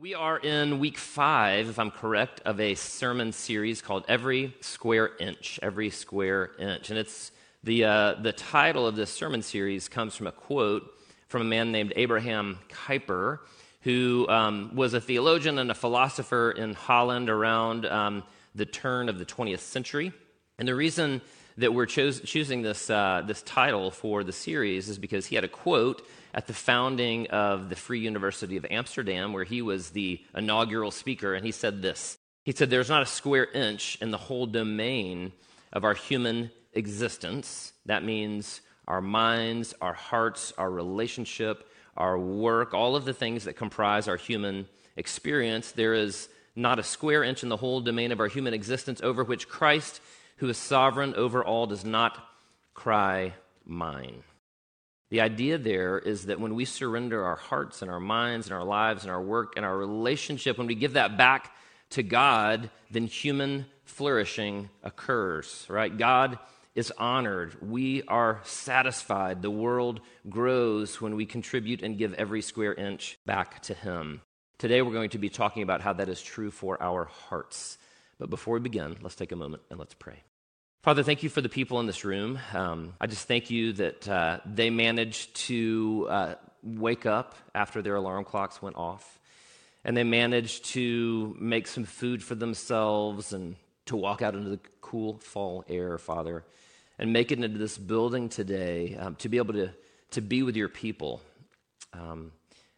We are in week five, if I'm correct, of a sermon series called Every Square Inch. Every Square Inch. And it's the, uh, the title of this sermon series comes from a quote from a man named Abraham Kuyper, who um, was a theologian and a philosopher in Holland around um, the turn of the 20th century. And the reason that we're choosing this, uh, this title for the series is because he had a quote at the founding of the Free University of Amsterdam, where he was the inaugural speaker, and he said this. He said, There's not a square inch in the whole domain of our human existence. That means our minds, our hearts, our relationship, our work, all of the things that comprise our human experience. There is not a square inch in the whole domain of our human existence over which Christ, who is sovereign over all, does not cry, Mine. The idea there is that when we surrender our hearts and our minds and our lives and our work and our relationship, when we give that back to God, then human flourishing occurs, right? God is honored. We are satisfied. The world grows when we contribute and give every square inch back to Him. Today, we're going to be talking about how that is true for our hearts. But before we begin, let's take a moment and let's pray. Father, thank you for the people in this room. Um, I just thank you that uh, they managed to uh, wake up after their alarm clocks went off, and they managed to make some food for themselves and to walk out into the cool fall air, Father, and make it into this building today um, to be able to, to be with your people. Um,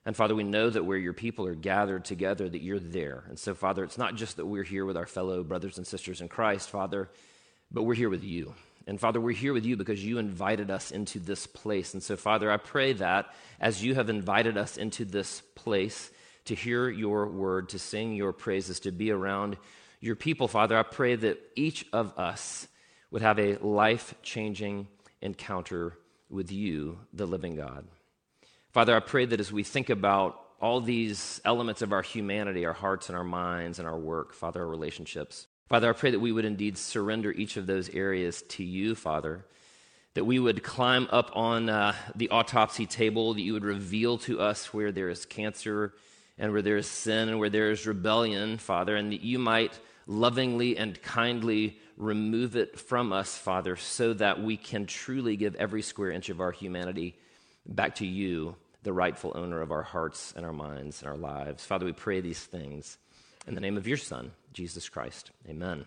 and Father, we know that where your people are gathered together, that you're there. And so, Father, it's not just that we're here with our fellow brothers and sisters in Christ, Father but we're here with you. And Father, we're here with you because you invited us into this place. And so, Father, I pray that as you have invited us into this place to hear your word, to sing your praises, to be around your people, Father, I pray that each of us would have a life changing encounter with you, the living God. Father, I pray that as we think about all these elements of our humanity, our hearts and our minds and our work, Father, our relationships, Father, I pray that we would indeed surrender each of those areas to you, Father. That we would climb up on uh, the autopsy table, that you would reveal to us where there is cancer and where there is sin and where there is rebellion, Father, and that you might lovingly and kindly remove it from us, Father, so that we can truly give every square inch of our humanity back to you, the rightful owner of our hearts and our minds and our lives. Father, we pray these things in the name of your Son, Jesus Christ. Amen.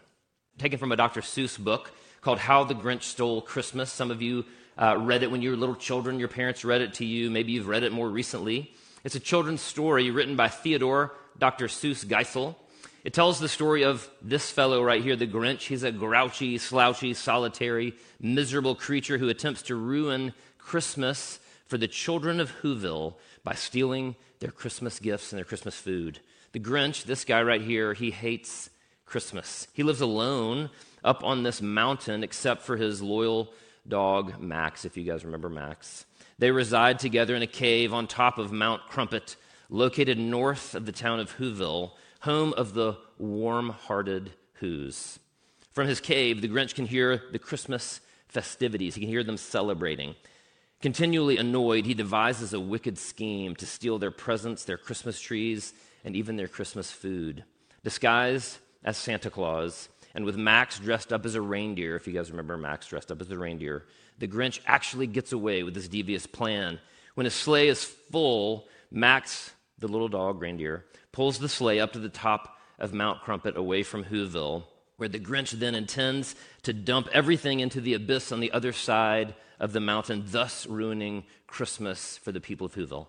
Taken from a Dr. Seuss book called How the Grinch Stole Christmas. Some of you uh, read it when you were little children. Your parents read it to you. Maybe you've read it more recently. It's a children's story written by Theodore Dr. Seuss Geisel. It tells the story of this fellow right here, the Grinch. He's a grouchy, slouchy, solitary, miserable creature who attempts to ruin Christmas for the children of Whoville by stealing their Christmas gifts and their Christmas food. The Grinch, this guy right here, he hates Christmas. He lives alone up on this mountain except for his loyal dog, Max, if you guys remember Max. They reside together in a cave on top of Mount Crumpet, located north of the town of Whoville, home of the warm hearted Whos. From his cave, the Grinch can hear the Christmas festivities, he can hear them celebrating. Continually annoyed, he devises a wicked scheme to steal their presents, their Christmas trees, and even their Christmas food. Disguised as Santa Claus, and with Max dressed up as a reindeer, if you guys remember Max dressed up as a reindeer, the Grinch actually gets away with this devious plan. When his sleigh is full, Max, the little dog reindeer, pulls the sleigh up to the top of Mount Crumpet away from Whoville, where the Grinch then intends to dump everything into the abyss on the other side of the mountain, thus ruining Christmas for the people of Whoville.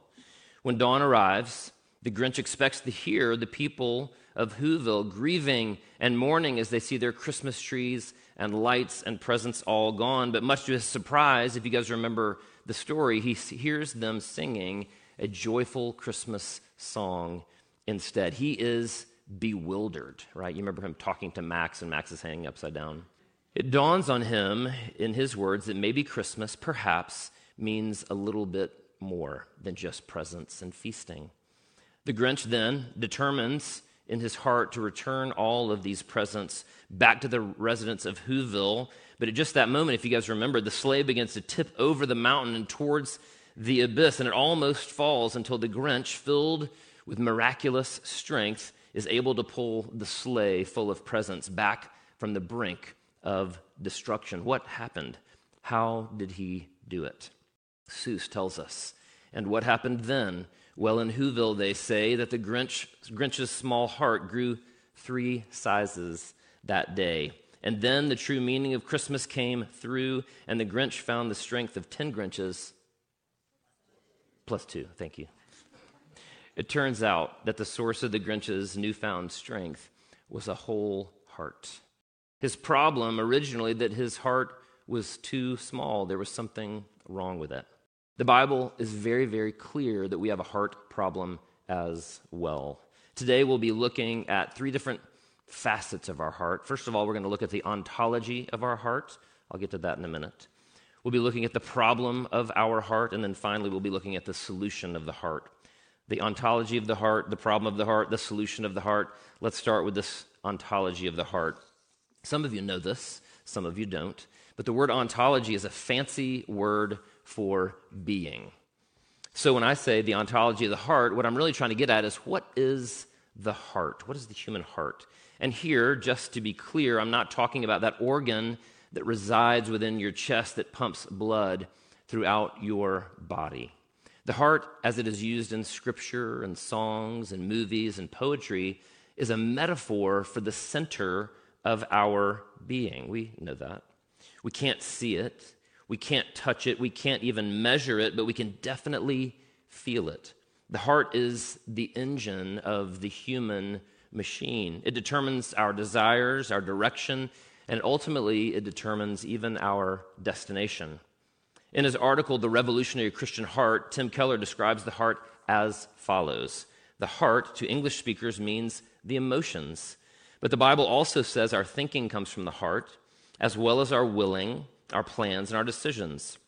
When dawn arrives, the Grinch expects to hear the people of Whoville grieving and mourning as they see their Christmas trees and lights and presents all gone. But much to his surprise, if you guys remember the story, he hears them singing a joyful Christmas song instead. He is bewildered, right? You remember him talking to Max, and Max is hanging upside down. It dawns on him, in his words, that maybe Christmas perhaps means a little bit more than just presents and feasting. The Grinch then determines in his heart to return all of these presents back to the residents of Whoville. But at just that moment, if you guys remember, the sleigh begins to tip over the mountain and towards the abyss, and it almost falls until the Grinch, filled with miraculous strength, is able to pull the sleigh full of presents back from the brink of destruction. What happened? How did he do it? Seuss tells us. And what happened then? Well, in Whoville, they say that the Grinch, Grinch's small heart grew three sizes that day. And then the true meaning of Christmas came through, and the Grinch found the strength of 10 Grinches plus two. Thank you. It turns out that the source of the Grinch's newfound strength was a whole heart. His problem originally that his heart was too small. There was something wrong with it. The Bible is very, very clear that we have a heart problem as well. Today we'll be looking at three different facets of our heart. First of all, we're going to look at the ontology of our heart. I'll get to that in a minute. We'll be looking at the problem of our heart, and then finally, we'll be looking at the solution of the heart. The ontology of the heart, the problem of the heart, the solution of the heart. Let's start with this ontology of the heart. Some of you know this, some of you don't, but the word ontology is a fancy word for being. So when I say the ontology of the heart, what I'm really trying to get at is what is the heart? What is the human heart? And here, just to be clear, I'm not talking about that organ that resides within your chest that pumps blood throughout your body. The heart, as it is used in scripture and songs and movies and poetry, is a metaphor for the center of our being. We know that. We can't see it, we can't touch it, we can't even measure it, but we can definitely feel it. The heart is the engine of the human machine. It determines our desires, our direction, and ultimately it determines even our destination. In his article, The Revolutionary Christian Heart, Tim Keller describes the heart as follows The heart, to English speakers, means the emotions. But the Bible also says our thinking comes from the heart, as well as our willing, our plans, and our decisions.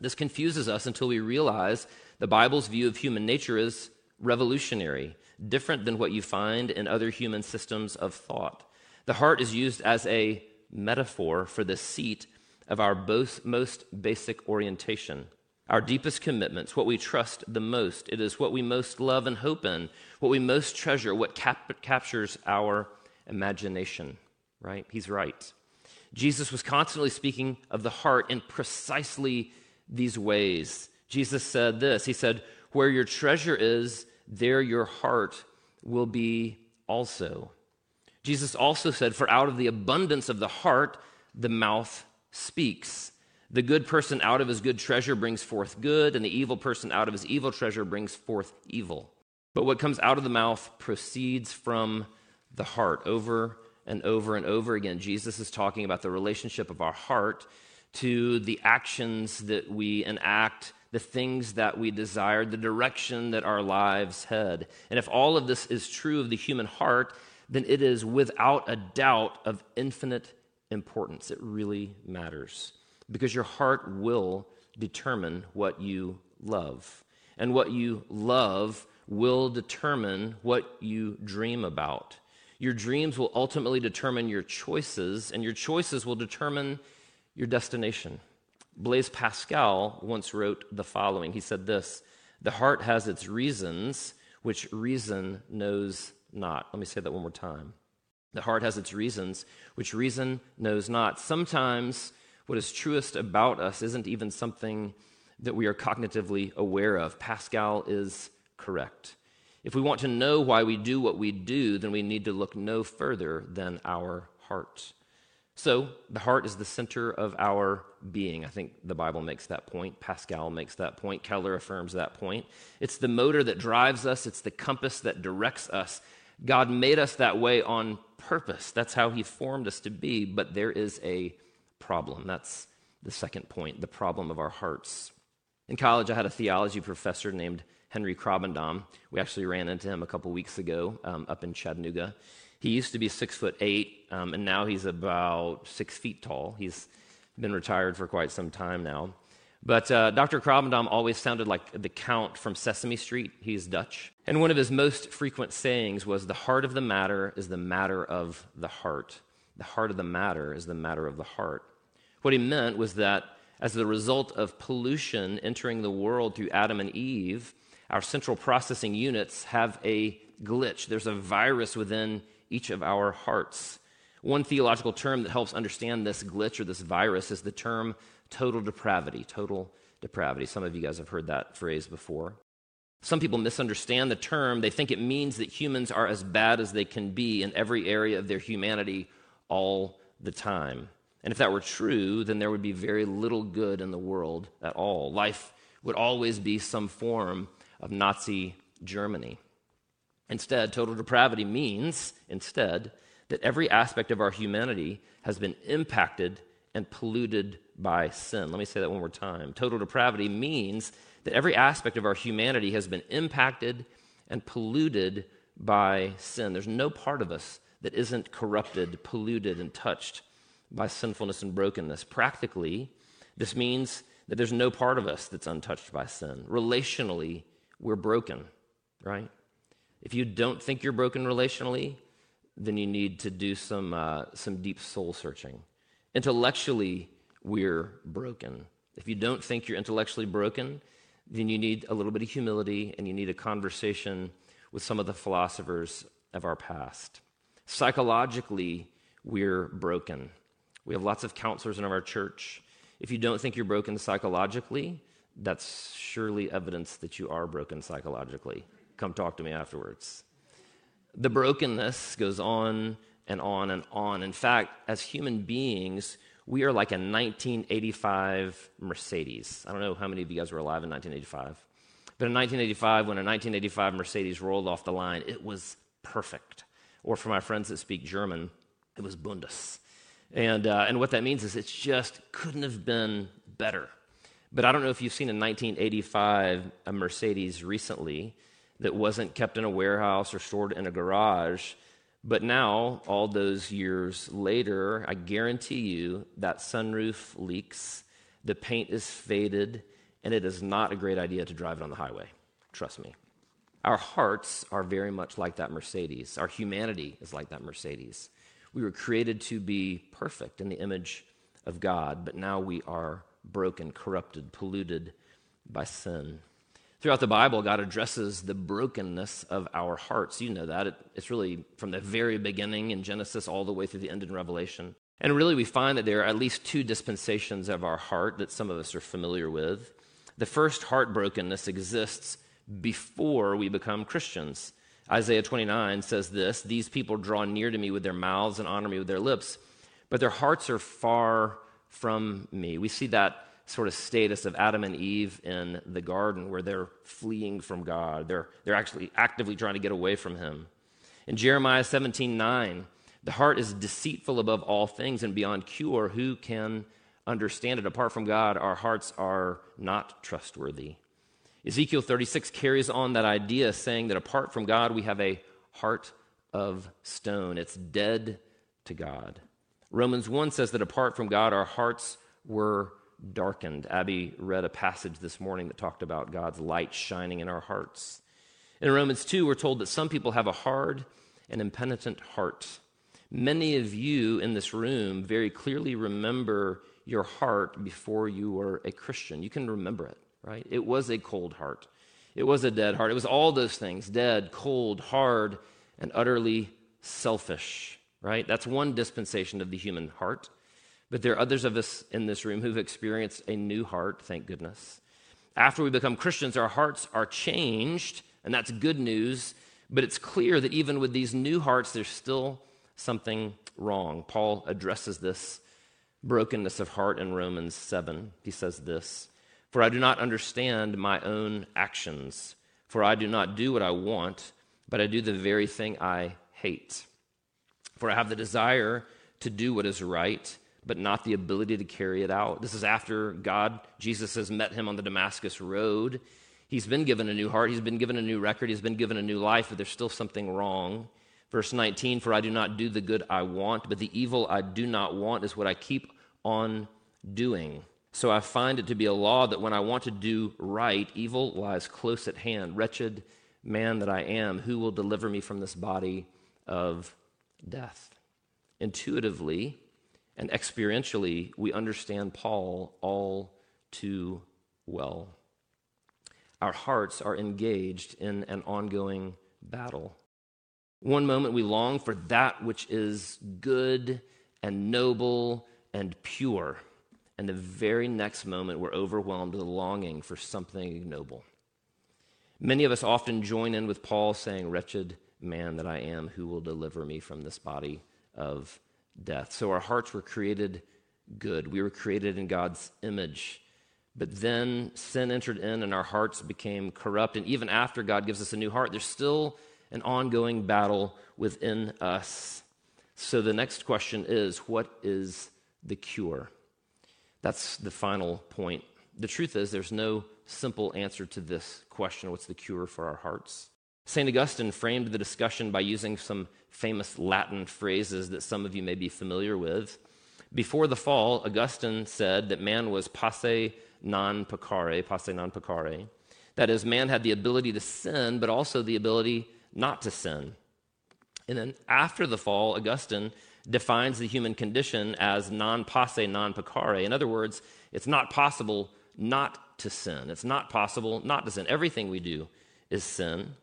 This confuses us until we realize the Bible's view of human nature is revolutionary, different than what you find in other human systems of thought. The heart is used as a metaphor for the seat of our both, most basic orientation, our deepest commitments, what we trust the most. It is what we most love and hope in, what we most treasure, what cap- captures our imagination, right? He's right. Jesus was constantly speaking of the heart in precisely these ways. Jesus said this He said, Where your treasure is, there your heart will be also. Jesus also said, For out of the abundance of the heart, the mouth speaks. The good person out of his good treasure brings forth good, and the evil person out of his evil treasure brings forth evil. But what comes out of the mouth proceeds from the heart. Over and over and over again, Jesus is talking about the relationship of our heart to the actions that we enact, the things that we desire, the direction that our lives head. And if all of this is true of the human heart, then it is without a doubt of infinite importance. It really matters because your heart will determine what you love. And what you love will determine what you dream about. Your dreams will ultimately determine your choices, and your choices will determine your destination. Blaise Pascal once wrote the following He said this The heart has its reasons, which reason knows not. Let me say that one more time. The heart has its reasons, which reason knows not. Sometimes what is truest about us isn't even something that we are cognitively aware of. Pascal is correct. If we want to know why we do what we do, then we need to look no further than our heart. So, the heart is the center of our being. I think the Bible makes that point. Pascal makes that point. Keller affirms that point. It's the motor that drives us, it's the compass that directs us. God made us that way on purpose. That's how He formed us to be. But there is a problem. That's the second point the problem of our hearts. In college, I had a theology professor named Henry Krabbendam. We actually ran into him a couple weeks ago um, up in Chattanooga. He used to be six foot eight, um, and now he's about six feet tall. He's been retired for quite some time now. But uh, Dr. Krabbendam always sounded like the Count from Sesame Street. He's Dutch. And one of his most frequent sayings was, The heart of the matter is the matter of the heart. The heart of the matter is the matter of the heart. What he meant was that as the result of pollution entering the world through Adam and Eve, our central processing units have a glitch. There's a virus within each of our hearts. One theological term that helps understand this glitch or this virus is the term total depravity. Total depravity. Some of you guys have heard that phrase before. Some people misunderstand the term. They think it means that humans are as bad as they can be in every area of their humanity all the time. And if that were true, then there would be very little good in the world at all. Life would always be some form of Nazi Germany. Instead, total depravity means, instead, that every aspect of our humanity has been impacted and polluted by sin. Let me say that one more time. Total depravity means that every aspect of our humanity has been impacted and polluted by sin. There's no part of us that isn't corrupted, polluted, and touched by sinfulness and brokenness. Practically, this means that there's no part of us that's untouched by sin. Relationally, we're broken, right? If you don't think you're broken relationally, then you need to do some, uh, some deep soul searching. Intellectually, we're broken. If you don't think you're intellectually broken, then you need a little bit of humility and you need a conversation with some of the philosophers of our past. Psychologically, we're broken. We have lots of counselors in our church. If you don't think you're broken psychologically, that's surely evidence that you are broken psychologically. Come talk to me afterwards. The brokenness goes on and on and on. In fact, as human beings, we are like a 1985 Mercedes. I don't know how many of you guys were alive in 1985. But in 1985, when a 1985 Mercedes rolled off the line, it was perfect. Or for my friends that speak German, it was Bundes. And, uh, and what that means is it just couldn't have been better. But I don't know if you've seen a 1985 a Mercedes recently that wasn't kept in a warehouse or stored in a garage. But now, all those years later, I guarantee you that sunroof leaks, the paint is faded, and it is not a great idea to drive it on the highway. Trust me. Our hearts are very much like that Mercedes. Our humanity is like that Mercedes. We were created to be perfect in the image of God, but now we are broken, corrupted, polluted by sin. Throughout the Bible, God addresses the brokenness of our hearts. You know that. It, it's really from the very beginning in Genesis all the way through the end in Revelation. And really, we find that there are at least two dispensations of our heart that some of us are familiar with. The first heartbrokenness exists before we become Christians. Isaiah 29 says this These people draw near to me with their mouths and honor me with their lips, but their hearts are far from me. We see that sort of status of Adam and Eve in the garden where they're fleeing from God. They're, they're actually actively trying to get away from Him. In Jeremiah 17 9, the heart is deceitful above all things and beyond cure. Who can understand it? Apart from God, our hearts are not trustworthy. Ezekiel 36 carries on that idea, saying that apart from God, we have a heart of stone. It's dead to God. Romans 1 says that apart from God, our hearts were darkened. Abby read a passage this morning that talked about God's light shining in our hearts. In Romans 2, we're told that some people have a hard and impenitent heart. Many of you in this room very clearly remember your heart before you were a Christian. You can remember it right? It was a cold heart. It was a dead heart. It was all those things dead, cold, hard, and utterly selfish, right? That's one dispensation of the human heart. But there are others of us in this room who've experienced a new heart, thank goodness. After we become Christians, our hearts are changed, and that's good news. But it's clear that even with these new hearts, there's still something wrong. Paul addresses this brokenness of heart in Romans 7. He says this for I do not understand my own actions. For I do not do what I want, but I do the very thing I hate. For I have the desire to do what is right, but not the ability to carry it out. This is after God, Jesus has met him on the Damascus Road. He's been given a new heart, he's been given a new record, he's been given a new life, but there's still something wrong. Verse 19 For I do not do the good I want, but the evil I do not want is what I keep on doing. So I find it to be a law that when I want to do right, evil lies close at hand. Wretched man that I am, who will deliver me from this body of death? Intuitively and experientially, we understand Paul all too well. our hearts are engaged in an ongoing battle. One moment we long for that which is good and noble and pure. And the very next moment, we're overwhelmed with a longing for something ignoble. Many of us often join in with Paul saying, Wretched man that I am, who will deliver me from this body of death? So our hearts were created good. We were created in God's image. But then sin entered in and our hearts became corrupt. And even after God gives us a new heart, there's still an ongoing battle within us. So the next question is what is the cure? That's the final point. The truth is, there's no simple answer to this question what's the cure for our hearts? St. Augustine framed the discussion by using some famous Latin phrases that some of you may be familiar with. Before the fall, Augustine said that man was passe non peccare, posse non peccare. That is, man had the ability to sin, but also the ability not to sin. And then after the fall, Augustine defines the human condition as non passe non peccare. In other words, it's not possible not to sin. It's not possible not to sin. Everything we do is sin.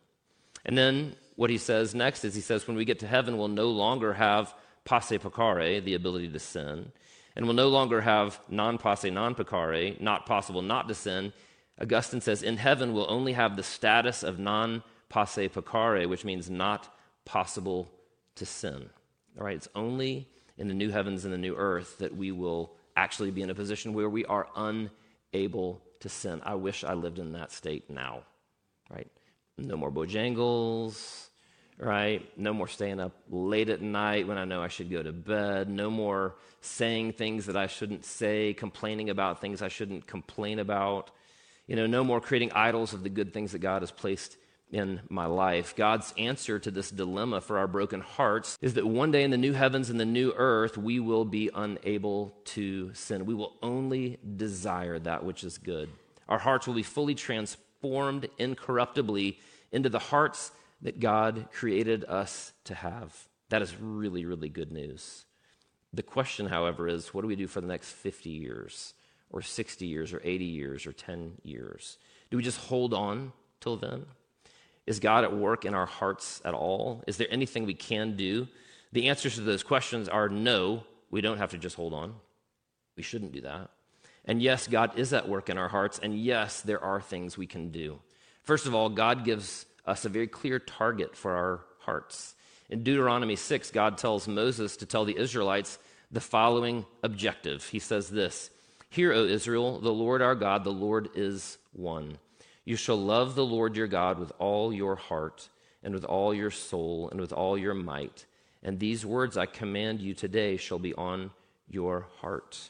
And then what he says next is he says, when we get to heaven, we'll no longer have passe peccare, the ability to sin, and we'll no longer have non posse, non peccare, not possible not to sin. Augustine says, in heaven, we'll only have the status of non posse peccare, which means not possible to sin. All right, it's only in the new heavens and the new earth that we will actually be in a position where we are unable to sin. I wish I lived in that state now. Right? No more Bojangles, right? No more staying up late at night when I know I should go to bed. No more saying things that I shouldn't say, complaining about things I shouldn't complain about. You know, no more creating idols of the good things that God has placed in my life. God's answer to this dilemma for our broken hearts is that one day in the new heavens and the new earth, we will be unable to sin. We will only desire that which is good. Our hearts will be fully transformed incorruptibly into the hearts that God created us to have. That is really, really good news. The question, however, is what do we do for the next 50 years, or 60 years, or 80 years, or 10 years? Do we just hold on till then? Is God at work in our hearts at all? Is there anything we can do? The answers to those questions are no, we don't have to just hold on. We shouldn't do that. And yes, God is at work in our hearts, and yes, there are things we can do. First of all, God gives us a very clear target for our hearts. In Deuteronomy 6, God tells Moses to tell the Israelites the following objective. He says this Hear, O Israel, the Lord our God, the Lord is one. You shall love the Lord your God with all your heart, and with all your soul, and with all your might. And these words I command you today shall be on your heart.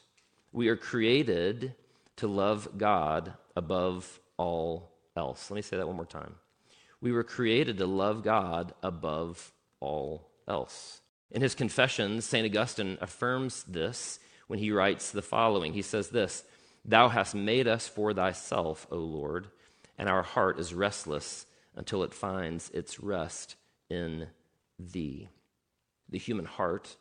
We are created to love God above all else. Let me say that one more time. We were created to love God above all else. In his Confessions, St. Augustine affirms this when he writes the following He says this Thou hast made us for thyself, O Lord and our heart is restless until it finds its rest in thee. The human heart,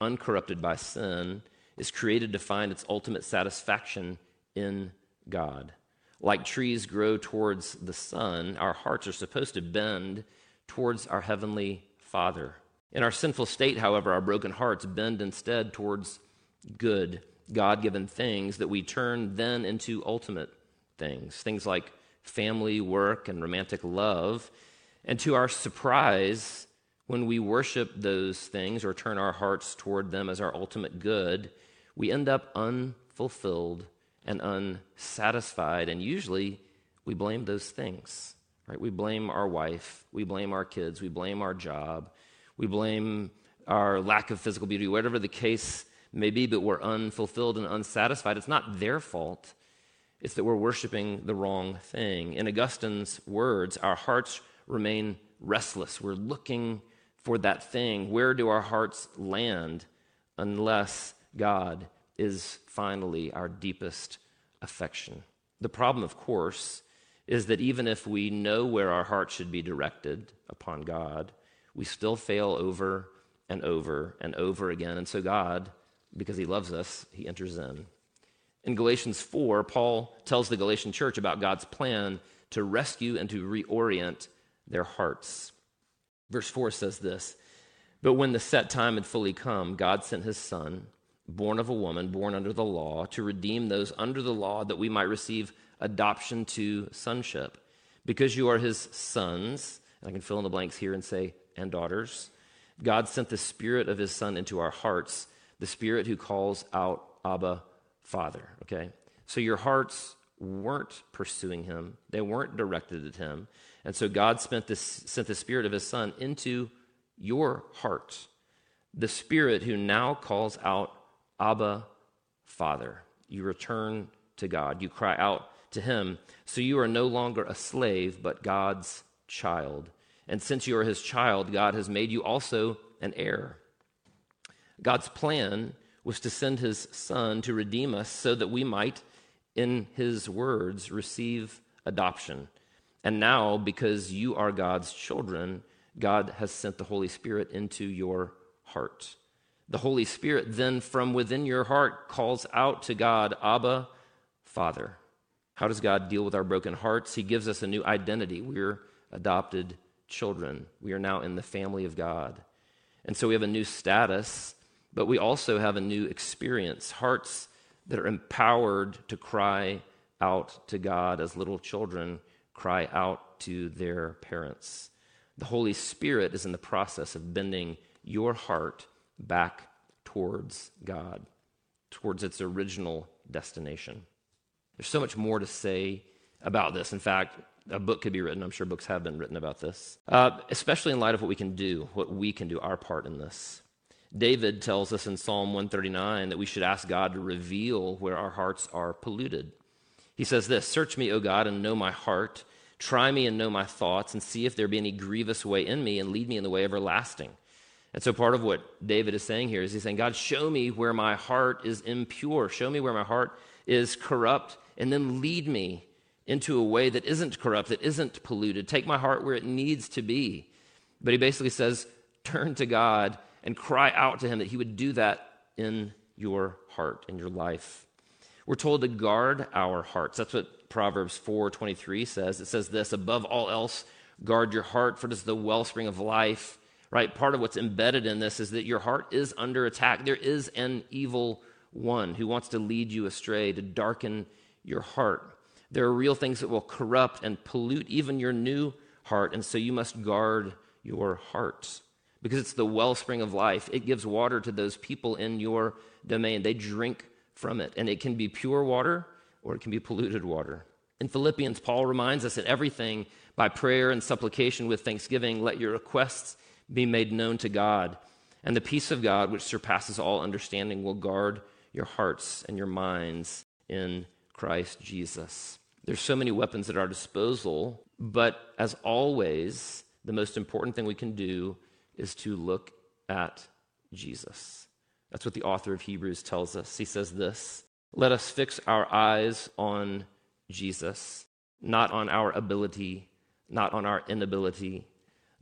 uncorrupted by sin, is created to find its ultimate satisfaction in God. Like trees grow towards the sun, our hearts are supposed to bend towards our heavenly Father. In our sinful state, however, our broken hearts bend instead towards good, God given things that we turn then into ultimate things. Things like family, work, and romantic love. And to our surprise, when we worship those things or turn our hearts toward them as our ultimate good, we end up unfulfilled and unsatisfied. And usually we blame those things, right? We blame our wife, we blame our kids, we blame our job, we blame our lack of physical beauty, whatever the case may be, but we're unfulfilled and unsatisfied. It's not their fault. It's that we're worshiping the wrong thing. In Augustine's words, our hearts remain restless. We're looking for that thing. Where do our hearts land unless God is finally our deepest affection? The problem, of course, is that even if we know where our heart should be directed upon God, we still fail over and over and over again. And so, God, because He loves us, He enters in in Galatians 4, Paul tells the Galatian church about God's plan to rescue and to reorient their hearts. Verse 4 says this But when the set time had fully come, God sent his Son, born of a woman, born under the law, to redeem those under the law that we might receive adoption to sonship. Because you are his sons, and I can fill in the blanks here and say, and daughters, God sent the Spirit of his Son into our hearts, the Spirit who calls out, Abba, Father. Okay? So your hearts weren't pursuing him, they weren't directed at him. And so God this, sent the Spirit of His Son into your heart, the Spirit who now calls out, Abba, Father. You return to God, you cry out to Him. So you are no longer a slave, but God's child. And since you are His child, God has made you also an heir. God's plan was to send His Son to redeem us so that we might, in His words, receive adoption and now, because you are God's children, God has sent the Holy Spirit into your heart. The Holy Spirit then, from within your heart, calls out to God, Abba, Father. How does God deal with our broken hearts? He gives us a new identity. We're adopted children. We are now in the family of God. And so we have a new status, but we also have a new experience hearts that are empowered to cry out to God as little children cry out to their parents. The Holy Spirit is in the process of bending your heart back towards God, towards its original destination. There's so much more to say about this. In fact, a book could be written. I'm sure books have been written about this, uh, especially in light of what we can do, what we can do, our part in this. David tells us in Psalm 139 that we should ask God to reveal where our hearts are polluted. He says this Search me, O God, and know my heart. Try me and know my thoughts, and see if there be any grievous way in me, and lead me in the way everlasting. And so, part of what David is saying here is he's saying, God, show me where my heart is impure. Show me where my heart is corrupt, and then lead me into a way that isn't corrupt, that isn't polluted. Take my heart where it needs to be. But he basically says, turn to God and cry out to him that he would do that in your heart, in your life. We're told to guard our hearts. That's what Proverbs 4:23 says. It says this, above all else, guard your heart for it is the wellspring of life. Right? Part of what's embedded in this is that your heart is under attack. There is an evil one who wants to lead you astray, to darken your heart. There are real things that will corrupt and pollute even your new heart, and so you must guard your heart because it's the wellspring of life. It gives water to those people in your domain. They drink from it. And it can be pure water or it can be polluted water. In Philippians, Paul reminds us that everything by prayer and supplication with thanksgiving, let your requests be made known to God. And the peace of God, which surpasses all understanding, will guard your hearts and your minds in Christ Jesus. There's so many weapons at our disposal, but as always, the most important thing we can do is to look at Jesus. That's what the author of Hebrews tells us. He says this Let us fix our eyes on Jesus, not on our ability, not on our inability,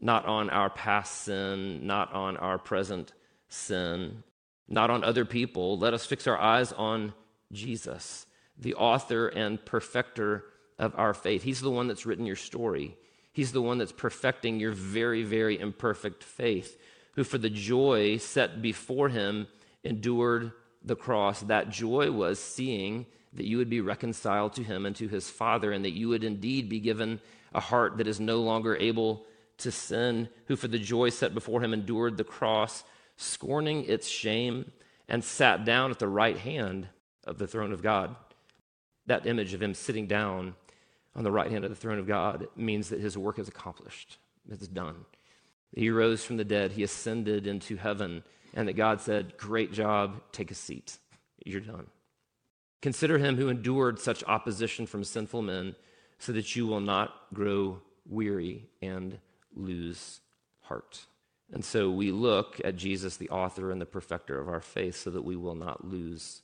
not on our past sin, not on our present sin, not on other people. Let us fix our eyes on Jesus, the author and perfecter of our faith. He's the one that's written your story. He's the one that's perfecting your very, very imperfect faith who for the joy set before him endured the cross. That joy was seeing that you would be reconciled to him and to his Father, and that you would indeed be given a heart that is no longer able to sin, who for the joy set before him endured the cross, scorning its shame, and sat down at the right hand of the throne of God. That image of him sitting down on the right hand of the throne of God means that his work is accomplished, it's done. He rose from the dead, he ascended into heaven, and that God said, Great job, take a seat. You're done. Consider him who endured such opposition from sinful men, so that you will not grow weary and lose heart. And so we look at Jesus, the author and the perfecter of our faith, so that we will not lose